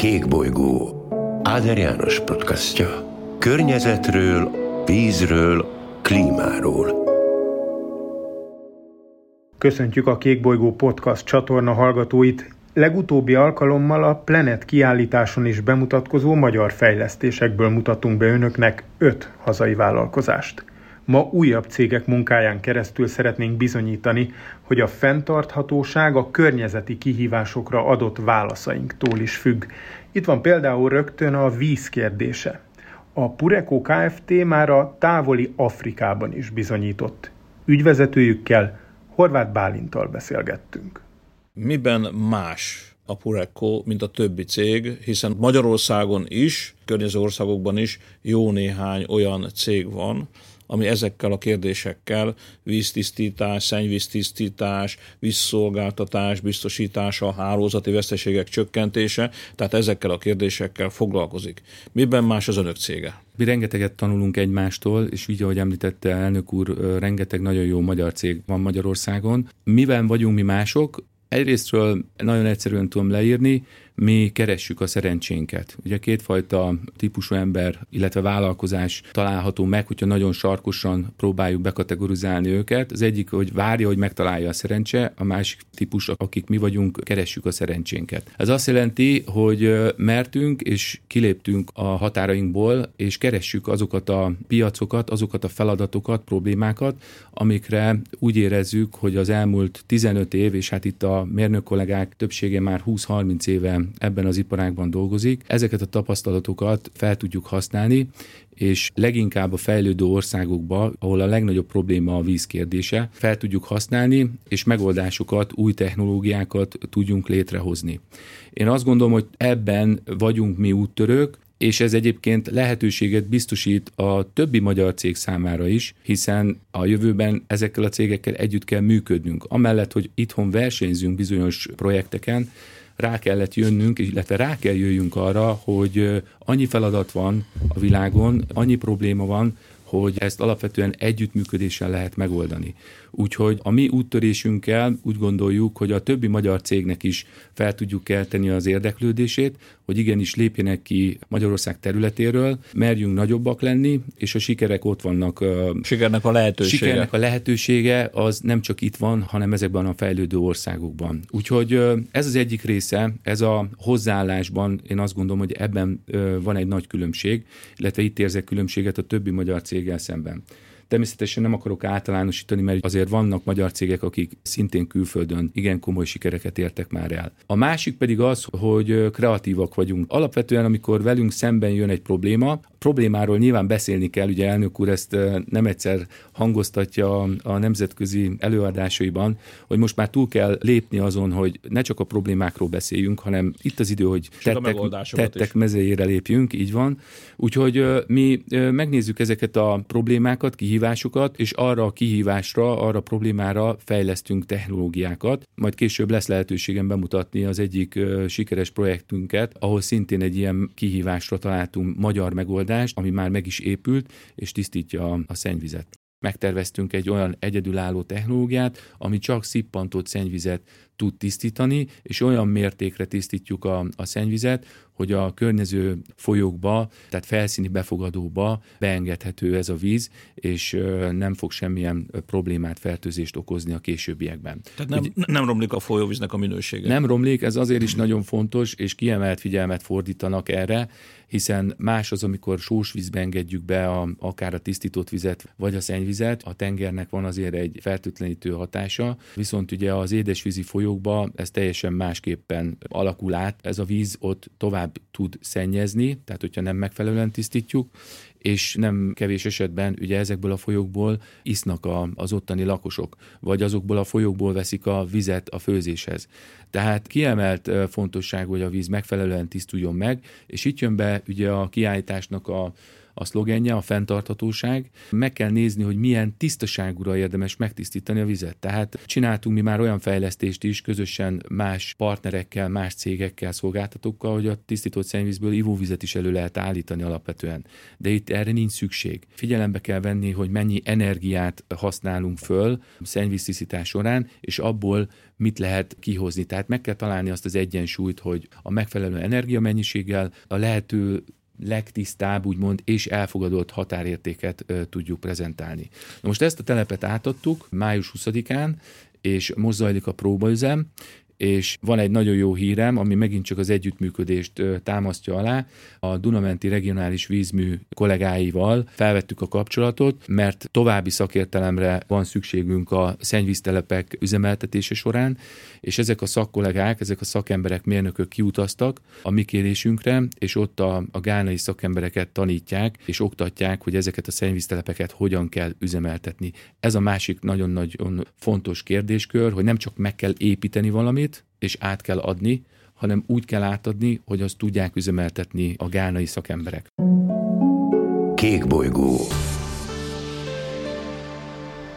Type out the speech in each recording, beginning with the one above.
Kékbolygó Áder János podcastja. Környezetről, vízről, klímáról. Köszöntjük a Kékbolygó podcast csatorna hallgatóit. Legutóbbi alkalommal a Planet kiállításon is bemutatkozó magyar fejlesztésekből mutatunk be önöknek öt hazai vállalkozást. Ma újabb cégek munkáján keresztül szeretnénk bizonyítani, hogy a fenntarthatóság a környezeti kihívásokra adott válaszainktól is függ. Itt van például rögtön a víz kérdése. A Pureco Kft. már a távoli Afrikában is bizonyított. Ügyvezetőjükkel, Horváth Bálintal beszélgettünk. Miben más a Pureco, mint a többi cég, hiszen Magyarországon is, környező országokban is jó néhány olyan cég van, ami ezekkel a kérdésekkel víztisztítás, szennyvíztisztítás, vízszolgáltatás, biztosítása, hálózati veszteségek csökkentése, tehát ezekkel a kérdésekkel foglalkozik. Miben más az önök cége? Mi rengeteget tanulunk egymástól, és így, ahogy említette elnök úr, rengeteg nagyon jó magyar cég van Magyarországon. Miben vagyunk mi mások? Egyrésztről nagyon egyszerűen tudom leírni, mi keressük a szerencsénket. Ugye kétfajta típusú ember, illetve vállalkozás található meg, hogyha nagyon sarkosan próbáljuk bekategorizálni őket. Az egyik, hogy várja, hogy megtalálja a szerencse, a másik típus, akik mi vagyunk, keressük a szerencsénket. Ez azt jelenti, hogy mertünk és kiléptünk a határainkból, és keressük azokat a piacokat, azokat a feladatokat, problémákat, amikre úgy érezzük, hogy az elmúlt 15 év, és hát itt a mérnök kollégák többsége már 20-30 éve ebben az iparágban dolgozik. Ezeket a tapasztalatokat fel tudjuk használni, és leginkább a fejlődő országokba, ahol a legnagyobb probléma a víz kérdése, fel tudjuk használni, és megoldásokat, új technológiákat tudjunk létrehozni. Én azt gondolom, hogy ebben vagyunk mi úttörők, és ez egyébként lehetőséget biztosít a többi magyar cég számára is, hiszen a jövőben ezekkel a cégekkel együtt kell működnünk. Amellett, hogy itthon versenyzünk bizonyos projekteken, rá kellett jönnünk, illetve rá kell jöjjünk arra, hogy annyi feladat van a világon, annyi probléma van, hogy ezt alapvetően együttműködéssel lehet megoldani. Úgyhogy a mi úttörésünkkel úgy gondoljuk, hogy a többi magyar cégnek is fel tudjuk kelteni az érdeklődését, hogy igenis lépjenek ki Magyarország területéről, merjünk nagyobbak lenni, és a sikerek ott vannak. Sikernek a lehetősége. Sikernek a lehetősége az nem csak itt van, hanem ezekben a fejlődő országokban. Úgyhogy ez az egyik része, ez a hozzáállásban én azt gondolom, hogy ebben van egy nagy különbség, illetve itt érzek különbséget a többi magyar céggel szemben. Természetesen nem akarok általánosítani, mert azért vannak magyar cégek, akik szintén külföldön igen komoly sikereket értek már el. A másik pedig az, hogy kreatívak vagyunk. Alapvetően, amikor velünk szemben jön egy probléma, problémáról nyilván beszélni kell, ugye elnök úr ezt nem egyszer hangoztatja a nemzetközi előadásaiban, hogy most már túl kell lépni azon, hogy ne csak a problémákról beszéljünk, hanem itt az idő, hogy tettek, tettek mezejére lépjünk, így van. Úgyhogy mi megnézzük ezeket a problémákat, kihívásokat, és arra a kihívásra, arra a problémára fejlesztünk technológiákat. Majd később lesz lehetőségem bemutatni az egyik sikeres projektünket, ahol szintén egy ilyen kihívásra találtunk magyar megoldást, megoldást, ami már meg is épült, és tisztítja a, a szennyvizet. Megterveztünk egy olyan egyedülálló technológiát, ami csak szippantott szennyvizet tud tisztítani, és olyan mértékre tisztítjuk a, a szennyvizet, hogy a környező folyókba, tehát felszíni befogadóba beengedhető ez a víz, és nem fog semmilyen problémát, fertőzést okozni a későbbiekben. Tehát nem, Úgy, nem romlik a folyóvíznek a minősége? Nem romlik, ez azért is nagyon fontos, és kiemelt figyelmet fordítanak erre, hiszen más az, amikor sós vízbe engedjük be a, akár a tisztított vizet, vagy a szennyvizet, a tengernek van azért egy fertőtlenítő hatása, viszont ugye az édesvízi folyókba ez teljesen másképpen alakul át, ez a víz ott tovább tud szennyezni, tehát hogyha nem megfelelően tisztítjuk, és nem kevés esetben ugye ezekből a folyókból isznak a, az ottani lakosok, vagy azokból a folyókból veszik a vizet a főzéshez. Tehát kiemelt fontosság, hogy a víz megfelelően tisztuljon meg, és itt jön be ugye a kiállításnak a, a szlogenje, a fenntarthatóság. Meg kell nézni, hogy milyen tisztaságúra érdemes megtisztítani a vizet. Tehát csináltunk mi már olyan fejlesztést is közösen más partnerekkel, más cégekkel, szolgáltatókkal, hogy a tisztított szennyvízből ivóvizet is elő lehet állítani alapvetően. De itt erre nincs szükség. Figyelembe kell venni, hogy mennyi energiát használunk föl szennyvíztisztítás során, és abból mit lehet kihozni. Tehát meg kell találni azt az egyensúlyt, hogy a megfelelő energiamennyiséggel a lehető legtisztább, úgymond, és elfogadott határértéket tudjuk prezentálni. Na most ezt a telepet átadtuk május 20-án, és most zajlik a próbaüzem, és van egy nagyon jó hírem, ami megint csak az együttműködést támasztja alá. A Dunamenti Regionális Vízmű kollégáival felvettük a kapcsolatot, mert további szakértelemre van szükségünk a szennyvíztelepek üzemeltetése során, és ezek a szakkollégák, ezek a szakemberek, mérnökök kiutaztak a mi kérésünkre, és ott a, a gánai szakembereket tanítják, és oktatják, hogy ezeket a szennyvíztelepeket hogyan kell üzemeltetni. Ez a másik nagyon-nagyon fontos kérdéskör, hogy nem csak meg kell építeni valamit, és át kell adni, hanem úgy kell átadni, hogy azt tudják üzemeltetni a gánai szakemberek. Kék bolygó.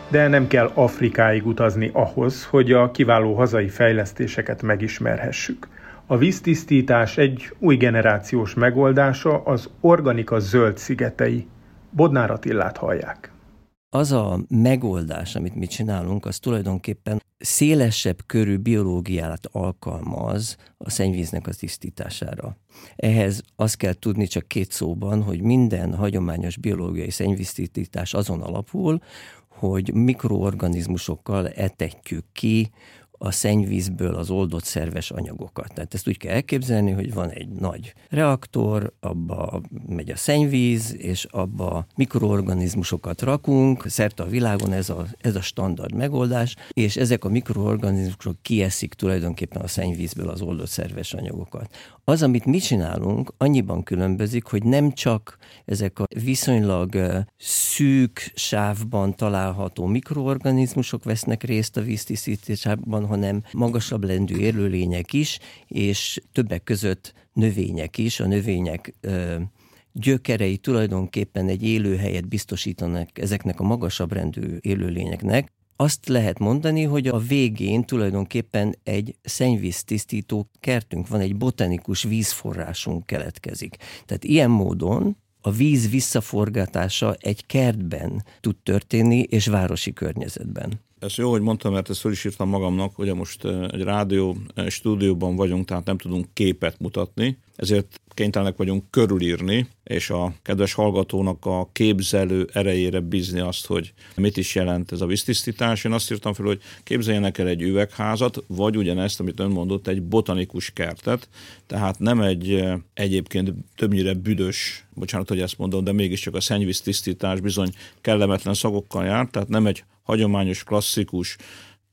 De nem kell Afrikáig utazni ahhoz, hogy a kiváló hazai fejlesztéseket megismerhessük. A víztisztítás egy új generációs megoldása az organika zöld szigetei. Bodnár Attillát hallják az a megoldás, amit mi csinálunk, az tulajdonképpen szélesebb körű biológiát alkalmaz a szennyvíznek a tisztítására. Ehhez azt kell tudni csak két szóban, hogy minden hagyományos biológiai szennyvíztisztítás azon alapul, hogy mikroorganizmusokkal etetjük ki a szennyvízből az oldott szerves anyagokat. Tehát ezt úgy kell elképzelni, hogy van egy nagy reaktor, abba megy a szennyvíz, és abba mikroorganizmusokat rakunk, szerte a világon ez a, ez a standard megoldás, és ezek a mikroorganizmusok kieszik tulajdonképpen a szennyvízből az oldott szerves anyagokat. Az, amit mi csinálunk, annyiban különbözik, hogy nem csak ezek a viszonylag szűk sávban található mikroorganizmusok vesznek részt a víztisztításában, hanem magasabb lendű élőlények is, és többek között növények is. A növények gyökerei tulajdonképpen egy élőhelyet biztosítanak ezeknek a magasabb rendű élőlényeknek, azt lehet mondani, hogy a végén tulajdonképpen egy szennyvíztisztító kertünk van, egy botanikus vízforrásunk keletkezik. Tehát ilyen módon a víz visszaforgatása egy kertben tud történni, és városi környezetben. Ez jó, hogy mondtam, mert ezt fel is írtam magamnak, ugye most egy rádió stúdióban vagyunk, tehát nem tudunk képet mutatni, ezért kénytelenek vagyunk körülírni, és a kedves hallgatónak a képzelő erejére bízni azt, hogy mit is jelent ez a víztisztítás. Én azt írtam fel, hogy képzeljenek el egy üvegházat, vagy ugyanezt, amit ön mondott, egy botanikus kertet, tehát nem egy egyébként többnyire büdös, bocsánat, hogy ezt mondom, de mégiscsak a szennyvíztisztítás bizony kellemetlen szagokkal jár, tehát nem egy hagyományos, klasszikus,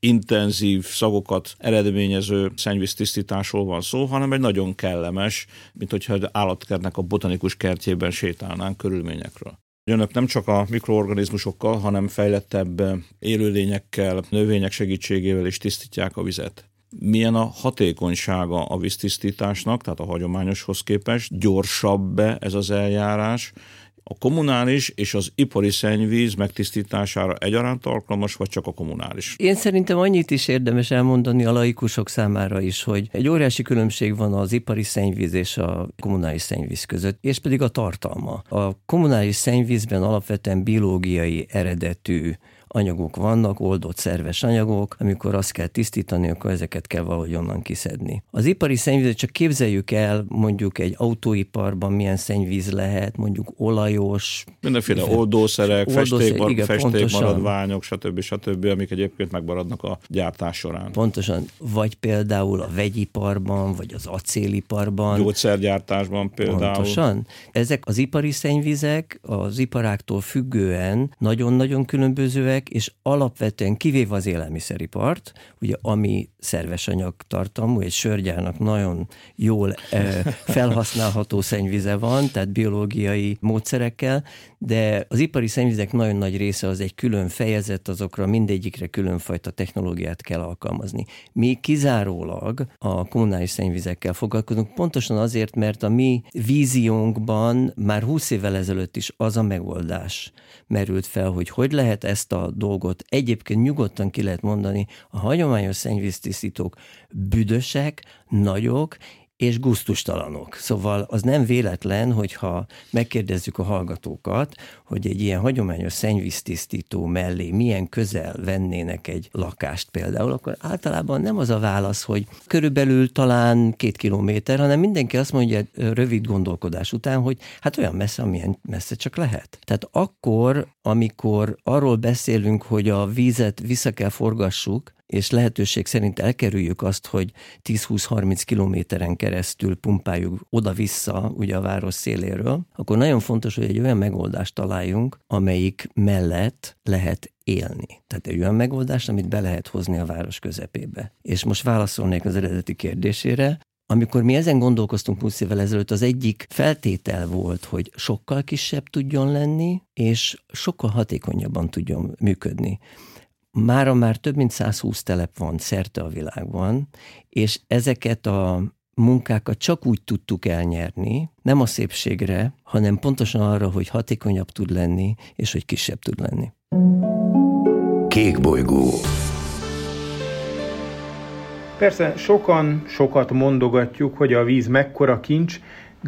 intenzív szagokat eredményező szennyvíztisztításról van szó, hanem egy nagyon kellemes, mint hogyha állatkertnek a botanikus kertjében sétálnánk körülményekről. Önök nem csak a mikroorganizmusokkal, hanem fejlettebb élőlényekkel, növények segítségével is tisztítják a vizet. Milyen a hatékonysága a víztisztításnak, tehát a hagyományoshoz képest? Gyorsabb-e ez az eljárás? A kommunális és az ipari szennyvíz megtisztítására egyaránt alkalmas, vagy csak a kommunális? Én szerintem annyit is érdemes elmondani a laikusok számára is, hogy egy óriási különbség van az ipari szennyvíz és a kommunális szennyvíz között, és pedig a tartalma. A kommunális szennyvízben alapvetően biológiai eredetű anyagok vannak, oldott szerves anyagok, amikor azt kell tisztítani, akkor ezeket kell valahogy onnan kiszedni. Az ipari szennyvízet csak képzeljük el, mondjuk egy autóiparban milyen szennyvíz lehet, mondjuk olajos. Mindenféle oldószerek, festék, festékmaradványok, stb. stb., amik egyébként megmaradnak a gyártás során. Pontosan. Vagy például a vegyiparban, vagy az acéliparban. Gyógyszergyártásban például. Pontosan. Ezek az ipari szennyvizek az iparáktól függően nagyon-nagyon különbözőek, és alapvetően kivéve az élelmiszeripart, ugye ami szerves anyagtartalmú, egy sörgyárnak nagyon jól felhasználható szennyvize van, tehát biológiai módszerekkel, de az ipari szennyvizek nagyon nagy része az egy külön fejezet, azokra mindegyikre különfajta technológiát kell alkalmazni. Mi kizárólag a kommunális szennyvizekkel foglalkozunk, pontosan azért, mert a mi víziónkban már 20 évvel ezelőtt is az a megoldás merült fel, hogy hogy lehet ezt a dolgot. Egyébként nyugodtan ki lehet mondani, a hagyományos szennyvíztisztítók büdösek, nagyok, és guztustalanok. Szóval az nem véletlen, hogyha megkérdezzük a hallgatókat, hogy egy ilyen hagyományos szennyvíztisztító mellé milyen közel vennének egy lakást például, akkor általában nem az a válasz, hogy körülbelül talán két kilométer, hanem mindenki azt mondja rövid gondolkodás után, hogy hát olyan messze, amilyen messze csak lehet. Tehát akkor, amikor arról beszélünk, hogy a vízet vissza kell forgassuk, és lehetőség szerint elkerüljük azt, hogy 10-20-30 kilométeren keresztül pumpáljuk oda-vissza ugye a város széléről, akkor nagyon fontos, hogy egy olyan megoldást találjunk, amelyik mellett lehet élni. Tehát egy olyan megoldást, amit be lehet hozni a város közepébe. És most válaszolnék az eredeti kérdésére, amikor mi ezen gondolkoztunk 20 évvel ezelőtt, az egyik feltétel volt, hogy sokkal kisebb tudjon lenni, és sokkal hatékonyabban tudjon működni. Mára már több mint 120 telep van szerte a világban, és ezeket a munkákat csak úgy tudtuk elnyerni, nem a szépségre, hanem pontosan arra, hogy hatékonyabb tud lenni, és hogy kisebb tud lenni. Kék bolygó. Persze sokan sokat mondogatjuk, hogy a víz mekkora kincs,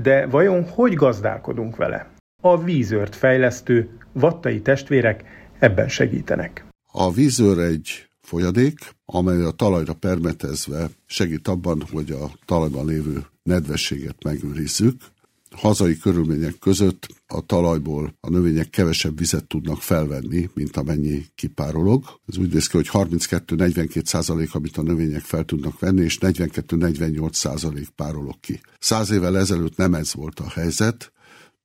de vajon hogy gazdálkodunk vele? A vízört fejlesztő vattai testvérek ebben segítenek. A vízőr egy folyadék, amely a talajra permetezve segít abban, hogy a talajban lévő nedvességet megőrizzük. Hazai körülmények között a talajból a növények kevesebb vizet tudnak felvenni, mint amennyi kipárolog. Ez úgy néz ki, hogy 32-42 százalék, amit a növények fel tudnak venni, és 42-48 százalék párolog ki. Száz évvel ezelőtt nem ez volt a helyzet,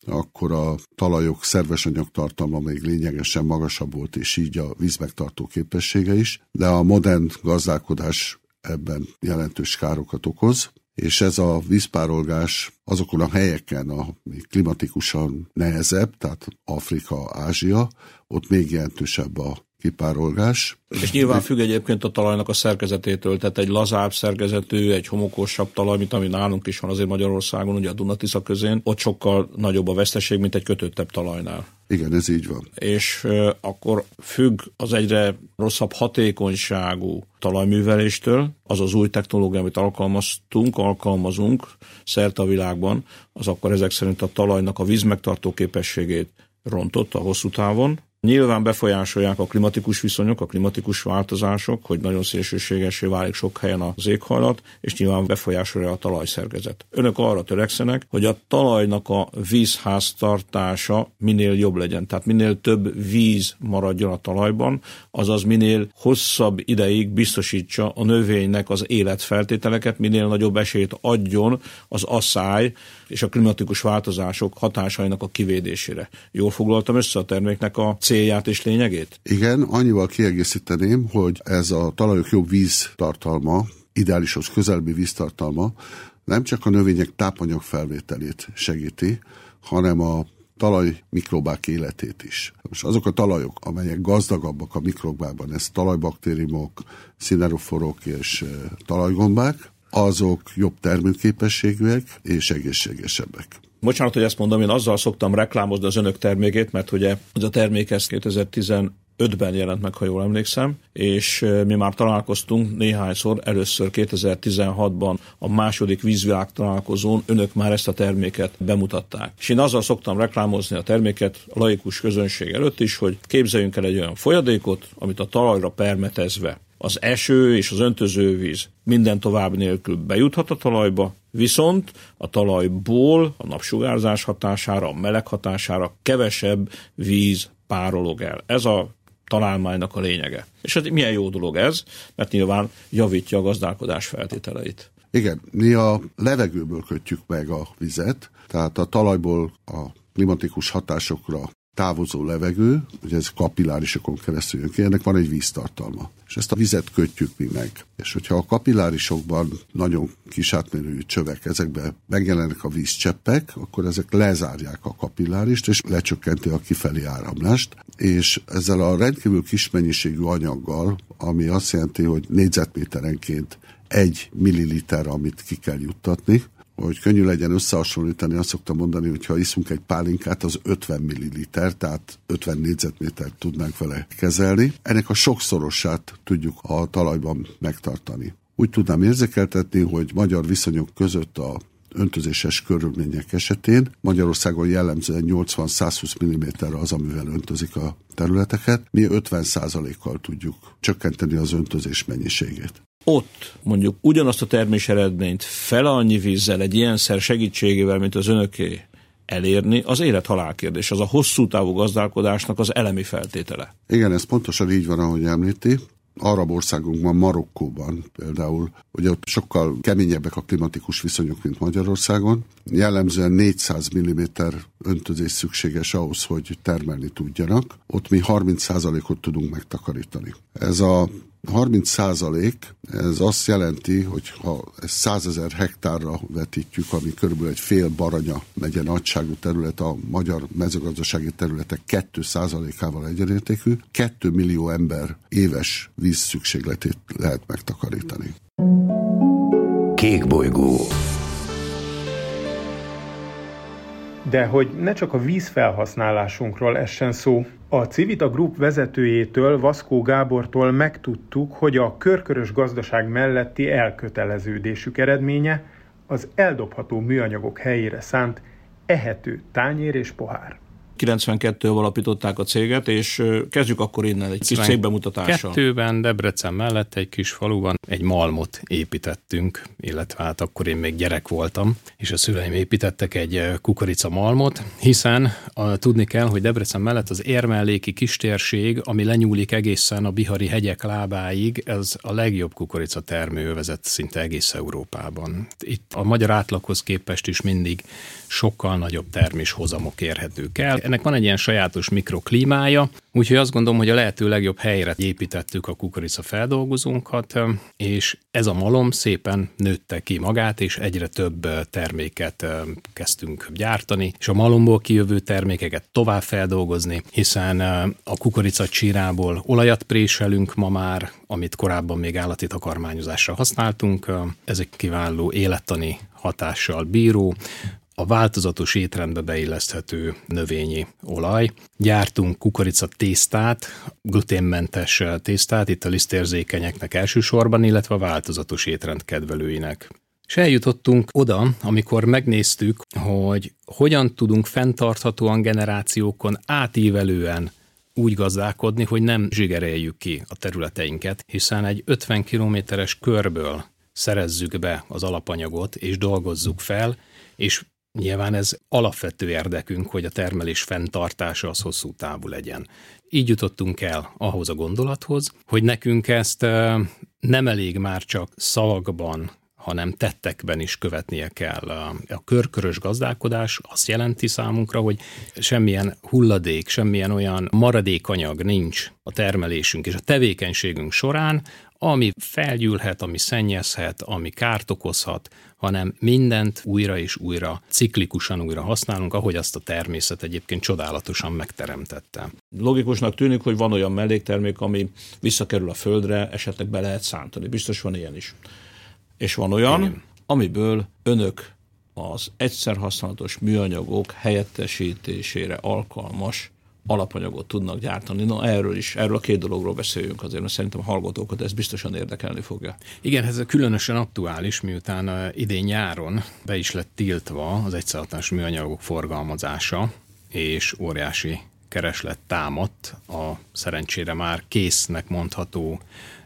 akkor a talajok szerves anyagtartalma még lényegesen magasabb volt, és így a vízmegtartó képessége is, de a modern gazdálkodás ebben jelentős károkat okoz, és ez a vízpárolgás azokon a helyeken, ami klimatikusan nehezebb, tehát Afrika, Ázsia, ott még jelentősebb a kipárolgás. És nyilván függ egyébként a talajnak a szerkezetétől, tehát egy lazább szerkezetű, egy homokosabb talaj, mint ami nálunk is van azért Magyarországon, ugye a Dunatisza közén, ott sokkal nagyobb a veszteség, mint egy kötöttebb talajnál. Igen, ez így van. És uh, akkor függ az egyre rosszabb hatékonyságú talajműveléstől, az az új technológia, amit alkalmaztunk, alkalmazunk szerte a világban, az akkor ezek szerint a talajnak a vízmegtartó képességét rontotta hosszú távon, Nyilván befolyásolják a klimatikus viszonyok, a klimatikus változások, hogy nagyon szélsőségesé válik sok helyen az éghajlat, és nyilván befolyásolja a talajszerkezet. Önök arra törekszenek, hogy a talajnak a vízháztartása minél jobb legyen, tehát minél több víz maradjon a talajban, azaz minél hosszabb ideig biztosítsa a növénynek az életfeltételeket, minél nagyobb esélyt adjon az asszály és a klimatikus változások hatásainak a kivédésére. Jól foglaltam össze a terméknek a célját és lényegét? Igen, annyival kiegészíteném, hogy ez a talajok jobb víztartalma, ideálishoz közelbi víztartalma nem csak a növények tápanyag felvételét segíti, hanem a talaj mikrobák életét is. Most azok a talajok, amelyek gazdagabbak a mikrobában, ez talajbaktériumok, szineroforok és talajgombák, azok jobb termőképességűek és egészségesebbek. Bocsánat, hogy ezt mondom, én azzal szoktam reklámozni az önök termékét, mert ugye ez a termék ez 2010 2005-ben jelent meg, ha jól emlékszem, és mi már találkoztunk néhányszor, először 2016-ban a második vízvilág találkozón önök már ezt a terméket bemutatták. És én azzal szoktam reklámozni a terméket a laikus közönség előtt is, hogy képzeljünk el egy olyan folyadékot, amit a talajra permetezve az eső és az öntözővíz minden tovább nélkül bejuthat a talajba, viszont a talajból a napsugárzás hatására, a meleg hatására kevesebb víz párolog el. Ez a találmánynak a lényege. És ez milyen jó dolog ez, mert nyilván javítja a gazdálkodás feltételeit. Igen, mi a levegőből kötjük meg a vizet, tehát a talajból a klimatikus hatásokra távozó levegő, ugye ez kapillárisokon keresztül jön ki, ennek van egy víztartalma. És ezt a vizet kötjük mi meg. És hogyha a kapillárisokban nagyon kis átmérőjű csövek, ezekbe megjelennek a vízcseppek, akkor ezek lezárják a kapillárist, és lecsökkenti a kifelé áramlást, és ezzel a rendkívül kis mennyiségű anyaggal, ami azt jelenti, hogy négyzetméterenként egy milliliter, amit ki kell juttatni, hogy könnyű legyen összehasonlítani, azt szoktam mondani, hogy ha iszunk egy pálinkát, az 50 milliliter, tehát 50 négyzetmétert tudnánk vele kezelni. Ennek a sokszorosát tudjuk a talajban megtartani. Úgy tudnám érzékeltetni, hogy magyar viszonyok között a öntözéses körülmények esetén Magyarországon jellemzően 80-120 mm az, amivel öntözik a területeket. Mi 50%-kal tudjuk csökkenteni az öntözés mennyiségét ott mondjuk ugyanazt a termés eredményt fel annyi vízzel egy ilyen szer segítségével, mint az önöké elérni, az élet-halál kérdés. Az a hosszú távú gazdálkodásnak az elemi feltétele. Igen, ez pontosan így van, ahogy említi. Arab országunkban, Marokkóban például, ugye ott sokkal keményebbek a klimatikus viszonyok, mint Magyarországon. Jellemzően 400 mm öntözés szükséges ahhoz, hogy termelni tudjanak. Ott mi 30%-ot tudunk megtakarítani. Ez a 30 százalék, ez azt jelenti, hogy ha ezt 100 ezer hektárra vetítjük, ami körülbelül egy fél baranya megye nagyságú terület, a magyar mezőgazdasági területek 2 százalékával egyenértékű, 2 millió ember éves víz szükségletét lehet megtakarítani. Kék bolygó. De hogy ne csak a vízfelhasználásunkról essen szó, a Civita Group vezetőjétől, Vaszkó Gábortól megtudtuk, hogy a körkörös gazdaság melletti elköteleződésük eredménye az eldobható műanyagok helyére szánt ehető tányér és pohár. 92-ben alapították a céget, és kezdjük akkor innen egy kis cégbemutatással. Kettőben Debrecen mellett egy kis faluban egy malmot építettünk, illetve hát akkor én még gyerek voltam, és a szüleim építettek egy kukorica malmot, hiszen a, tudni kell, hogy Debrecen mellett az érmelléki kistérség, ami lenyúlik egészen a Bihari hegyek lábáig, ez a legjobb kukorica termőövezet szinte egész Európában. Itt a magyar átlaghoz képest is mindig sokkal nagyobb terméshozamok érhetők el. Ennek van egy ilyen sajátos mikroklímája, úgyhogy azt gondolom, hogy a lehető legjobb helyre építettük a kukorica feldolgozónkat, és ez a malom szépen nőtte ki magát, és egyre több terméket kezdtünk gyártani, és a malomból kijövő termékeket tovább feldolgozni, hiszen a kukorica csírából olajat préselünk ma már, amit korábban még állati takarmányozásra használtunk. Ez egy kiváló élettani hatással bíró, a változatos étrendbe beilleszthető növényi olaj. Gyártunk kukorica tésztát, gluténmentes tésztát, itt a lisztérzékenyeknek elsősorban, illetve a változatos étrend kedvelőinek. És eljutottunk oda, amikor megnéztük, hogy hogyan tudunk fenntarthatóan generációkon átívelően úgy gazdálkodni, hogy nem zsigereljük ki a területeinket, hiszen egy 50 kilométeres körből szerezzük be az alapanyagot, és dolgozzuk fel, és Nyilván ez alapvető érdekünk, hogy a termelés fenntartása az hosszú távú legyen. Így jutottunk el ahhoz a gondolathoz, hogy nekünk ezt nem elég már csak szavakban, hanem tettekben is követnie kell. A körkörös gazdálkodás azt jelenti számunkra, hogy semmilyen hulladék, semmilyen olyan maradékanyag nincs a termelésünk és a tevékenységünk során, ami felgyűlhet, ami szennyezhet, ami kárt okozhat, hanem mindent újra és újra, ciklikusan újra használunk, ahogy azt a természet egyébként csodálatosan megteremtette. Logikusnak tűnik, hogy van olyan melléktermék, ami visszakerül a földre, esetleg be lehet szántani. Biztos van ilyen is. És van olyan, Igen. amiből önök az egyszer használatos műanyagok helyettesítésére alkalmas alapanyagot tudnak gyártani. Na erről is, erről a két dologról beszéljünk azért, mert szerintem a hallgatókat ez biztosan érdekelni fogja. Igen, ez különösen aktuális, miután idén nyáron be is lett tiltva az egyszerhatás műanyagok forgalmazása, és óriási kereslet támadt a szerencsére már késznek mondható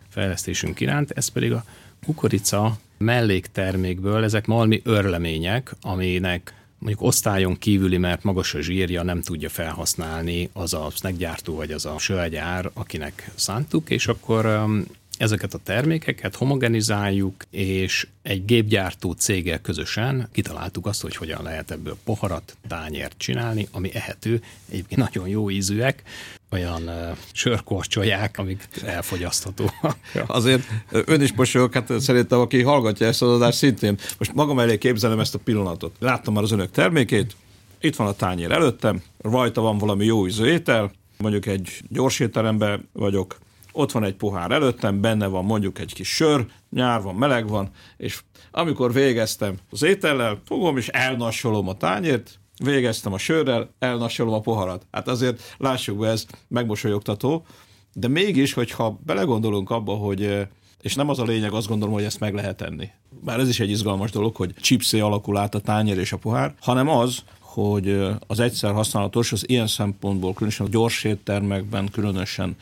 fejlesztésünk iránt, ez pedig a kukorica melléktermékből, ezek malmi örlemények, aminek mondjuk osztályon kívüli, mert magas a zsírja, nem tudja felhasználni az a snackgyártó vagy az a sölgyár, akinek szántuk, és akkor um, ezeket a termékeket homogenizáljuk, és egy gépgyártó céggel közösen kitaláltuk azt, hogy hogyan lehet ebből poharat, tányért csinálni, ami ehető, egyébként nagyon jó ízűek, olyan uh, sörkorcsolyák, amik elfogyaszthatóak. Azért ön is mosolyog, hát szerintem aki hallgatja ezt az adást szintén. Most magam elé képzelem ezt a pillanatot. Láttam már az önök termékét, itt van a tányér előttem, rajta van valami jó ízű étel, mondjuk egy gyors étteremben vagyok, ott van egy pohár előttem, benne van mondjuk egy kis sör, nyár van, meleg van, és amikor végeztem az étellel, fogom és elnassolom a tányért, végeztem a sörrel, elnassolom a poharat. Hát azért lássuk be, ez megmosolyogtató, de mégis, hogyha belegondolunk abba, hogy és nem az a lényeg, azt gondolom, hogy ezt meg lehet tenni. Bár ez is egy izgalmas dolog, hogy chipsé alakul át a tányér és a pohár, hanem az, hogy az egyszer használatos, az ilyen szempontból, különösen a gyors éttermekben, különösen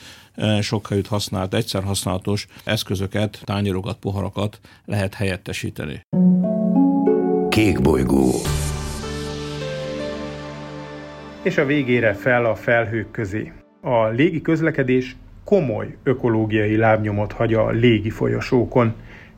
sok helyütt használt, egyszer használatos eszközöket, tányérokat, poharakat lehet helyettesíteni. Kék bolygó. És a végére fel a felhők közé. A légi közlekedés komoly ökológiai lábnyomot hagy a légi folyosókon,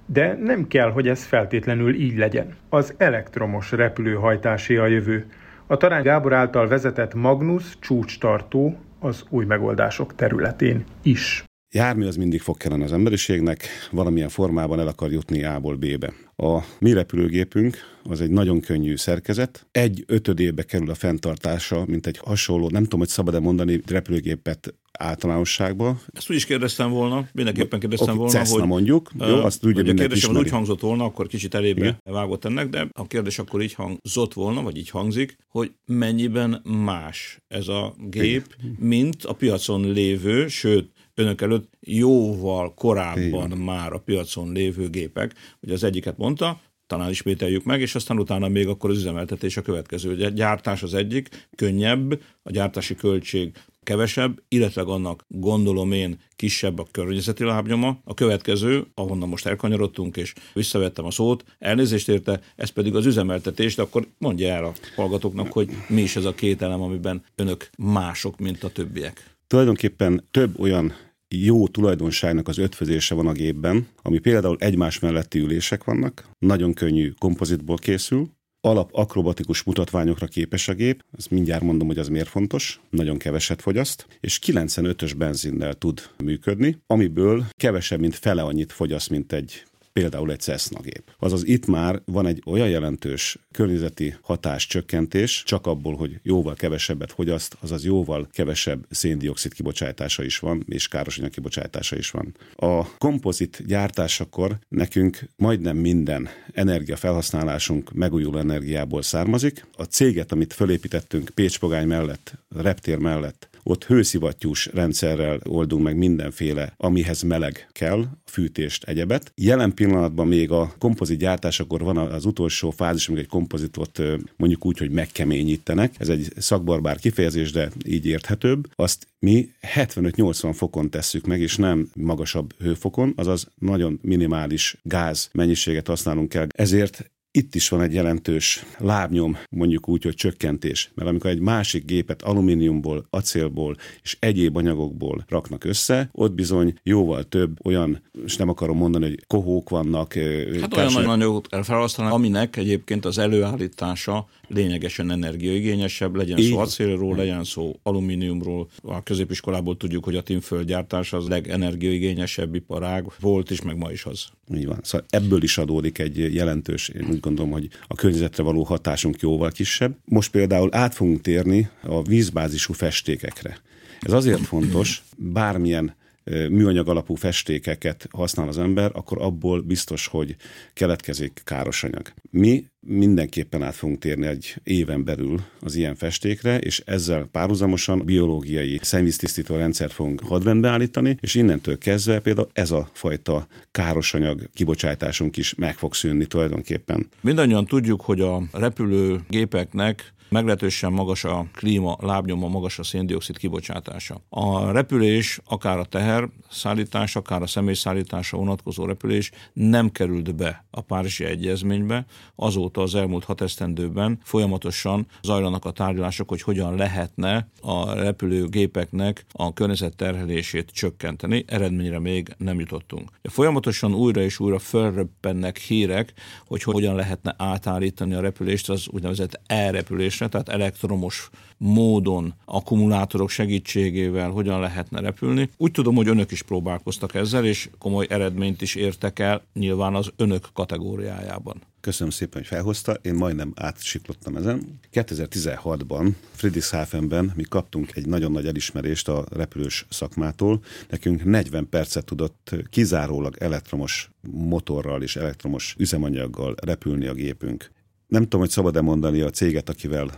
de nem kell, hogy ez feltétlenül így legyen. Az elektromos repülőhajtásé a jövő. A Tarány Gábor által vezetett Magnus csúcstartó az új megoldások területén is. Jármű az mindig fog kellene az emberiségnek, valamilyen formában el akar jutni A-ból B-be. A mi repülőgépünk az egy nagyon könnyű szerkezet, egy ötödébe kerül a fenntartása, mint egy hasonló, nem tudom, hogy szabad-e mondani repülőgépet általánosságban. Ezt úgy is kérdeztem volna, mindenképpen kérdeztem okay, volna, Cessna hogy... mondjuk, jó, azt tudja, a kérdésem úgy hangzott volna, akkor kicsit elébe Igen. vágott ennek, de a kérdés akkor így hangzott volna, vagy így hangzik, hogy mennyiben más ez a gép, Igen. mint a piacon lévő, sőt, önök előtt jóval korábban Igen. már a piacon lévő gépek. Ugye az egyiket mondta, talán ismételjük meg, és aztán utána még akkor az üzemeltetés a következő. A gyártás az egyik, könnyebb, a gyártási költség kevesebb, illetve annak gondolom én kisebb a környezeti lábnyoma. A következő, ahonnan most elkanyarodtunk, és visszavettem a szót, elnézést érte, ez pedig az üzemeltetés, de akkor mondja el a hallgatóknak, hogy mi is ez a két elem, amiben önök mások, mint a többiek. Tulajdonképpen több olyan jó tulajdonságnak az ötvözése van a gépben, ami például egymás melletti ülések vannak, nagyon könnyű kompozitból készül, alap akrobatikus mutatványokra képes a gép, ezt mindjárt mondom, hogy az miért fontos, nagyon keveset fogyaszt, és 95-ös benzinnel tud működni, amiből kevesebb, mint fele annyit fogyaszt, mint egy például egy Cessna gép. Azaz itt már van egy olyan jelentős környezeti hatás csökkentés, csak abból, hogy jóval kevesebbet fogyaszt, azaz jóval kevesebb széndiokszid kibocsátása is van, és károsanyag kibocsátása is van. A kompozit gyártásakor nekünk majdnem minden energiafelhasználásunk megújuló energiából származik. A céget, amit fölépítettünk Pécs-Pogány mellett, reptér mellett, ott hőszivattyús rendszerrel oldunk meg mindenféle, amihez meleg kell, fűtést, egyebet. Jelen pillanatban még a kompozit gyártásakor van az utolsó fázis, amikor egy kompozitot mondjuk úgy, hogy megkeményítenek. Ez egy szakbarbár kifejezés, de így érthetőbb. Azt mi 75-80 fokon tesszük meg, és nem magasabb hőfokon, azaz nagyon minimális gáz mennyiséget használunk el. Ezért itt is van egy jelentős lábnyom, mondjuk úgy, hogy csökkentés. Mert amikor egy másik gépet alumíniumból, acélból és egyéb anyagokból raknak össze, ott bizony jóval több olyan, és nem akarom mondani, hogy kohók vannak. Hát olyan nagy anyagot kell felhasználni, aminek egyébként az előállítása lényegesen energiaigényesebb, legyen szó acélról, legyen szó alumíniumról. A középiskolából tudjuk, hogy a tinföldgyártás az legenergiaigényesebb iparág volt is, meg ma is az. Így van. Szóval ebből is adódik egy jelentős, én úgy gondolom, hogy a környezetre való hatásunk jóval kisebb. Most például át fogunk térni a vízbázisú festékekre. Ez azért fontos, bármilyen műanyag alapú festékeket használ az ember, akkor abból biztos, hogy keletkezik káros anyag. Mi mindenképpen át fogunk térni egy éven belül az ilyen festékre, és ezzel párhuzamosan biológiai szennyvíztisztító rendszert fogunk hadrendbe állítani, és innentől kezdve például ez a fajta károsanyag kibocsátásunk is meg fog szűnni tulajdonképpen. Mindannyian tudjuk, hogy a repülőgépeknek meglehetősen magas a klíma lábnyoma, magas a széndiokszid kibocsátása. A repülés, akár a teher szállítás, akár a személyszállításra vonatkozó repülés nem került be a Párizsi Egyezménybe, azóta óta az elmúlt hat esztendőben folyamatosan zajlanak a tárgyalások, hogy hogyan lehetne a repülőgépeknek a környezet terhelését csökkenteni. Eredményre még nem jutottunk. Folyamatosan újra és újra fölröppennek hírek, hogy hogyan lehetne átállítani a repülést az úgynevezett e-repülésre, tehát elektromos módon akkumulátorok segítségével hogyan lehetne repülni. Úgy tudom, hogy önök is próbálkoztak ezzel, és komoly eredményt is értek el, nyilván az önök kategóriájában. Köszönöm szépen, hogy felhozta. Én majdnem átsiklottam ezen. 2016-ban Friedrichshafenben mi kaptunk egy nagyon nagy elismerést a repülős szakmától. Nekünk 40 percet tudott kizárólag elektromos motorral és elektromos üzemanyaggal repülni a gépünk. Nem tudom, hogy szabad-e mondani a céget, akivel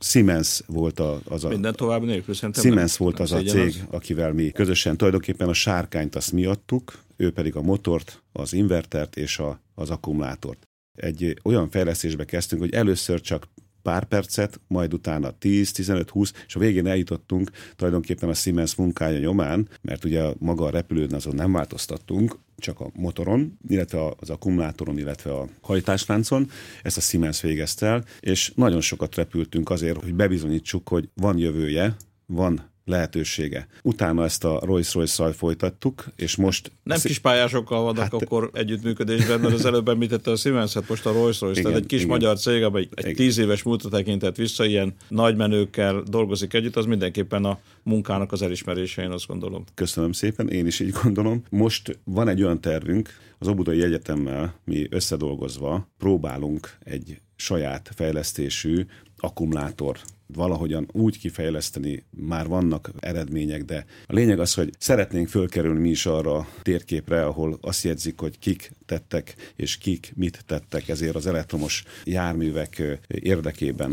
Siemens volt a, az a... Minden további nélkül szerintem Siemens nem, volt nem az a cég, az... akivel mi közösen tulajdonképpen a sárkányt azt mi adtuk, ő pedig a motort, az invertert és a, az akkumulátort. Egy olyan fejlesztésbe kezdtünk, hogy először csak pár percet, majd utána 10, 15, 20, és a végén eljutottunk tulajdonképpen a Siemens munkája nyomán, mert ugye maga a repülőn azon nem változtattunk, csak a motoron, illetve az akkumulátoron, illetve a hajtásláncon. Ezt a Siemens végezte el, és nagyon sokat repültünk azért, hogy bebizonyítsuk, hogy van jövője, van lehetősége. Utána ezt a Rolls-Royce-szal folytattuk, és most... Nem kis pályásokkal vannak hát, akkor együttműködésben, mert az előbb említette a siemens most a Rolls-Royce, igen, tehát egy kis igen. magyar cég, amely egy igen. tíz éves múltra tekintett vissza, ilyen nagy menőkkel dolgozik együtt, az mindenképpen a munkának az elismerése, én azt gondolom. Köszönöm szépen, én is így gondolom. Most van egy olyan tervünk, az Obudai Egyetemmel mi összedolgozva próbálunk egy saját fejlesztésű akkumulátor valahogyan úgy kifejleszteni, már vannak eredmények, de a lényeg az, hogy szeretnénk fölkerülni mi is arra a térképre, ahol azt jegyzik, hogy kik tettek és kik mit tettek ezért az elektromos járművek érdekében.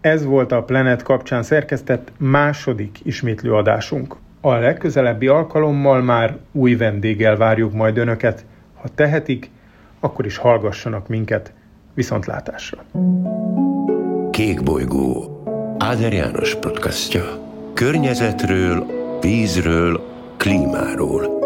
Ez volt a Planet kapcsán szerkesztett második ismétlő adásunk. A legközelebbi alkalommal már új vendéggel várjuk majd Önöket. Ha tehetik, akkor is hallgassanak minket. Viszontlátásra! Bolygó Áder János podcastja. Környezetről, vízről, klímáról –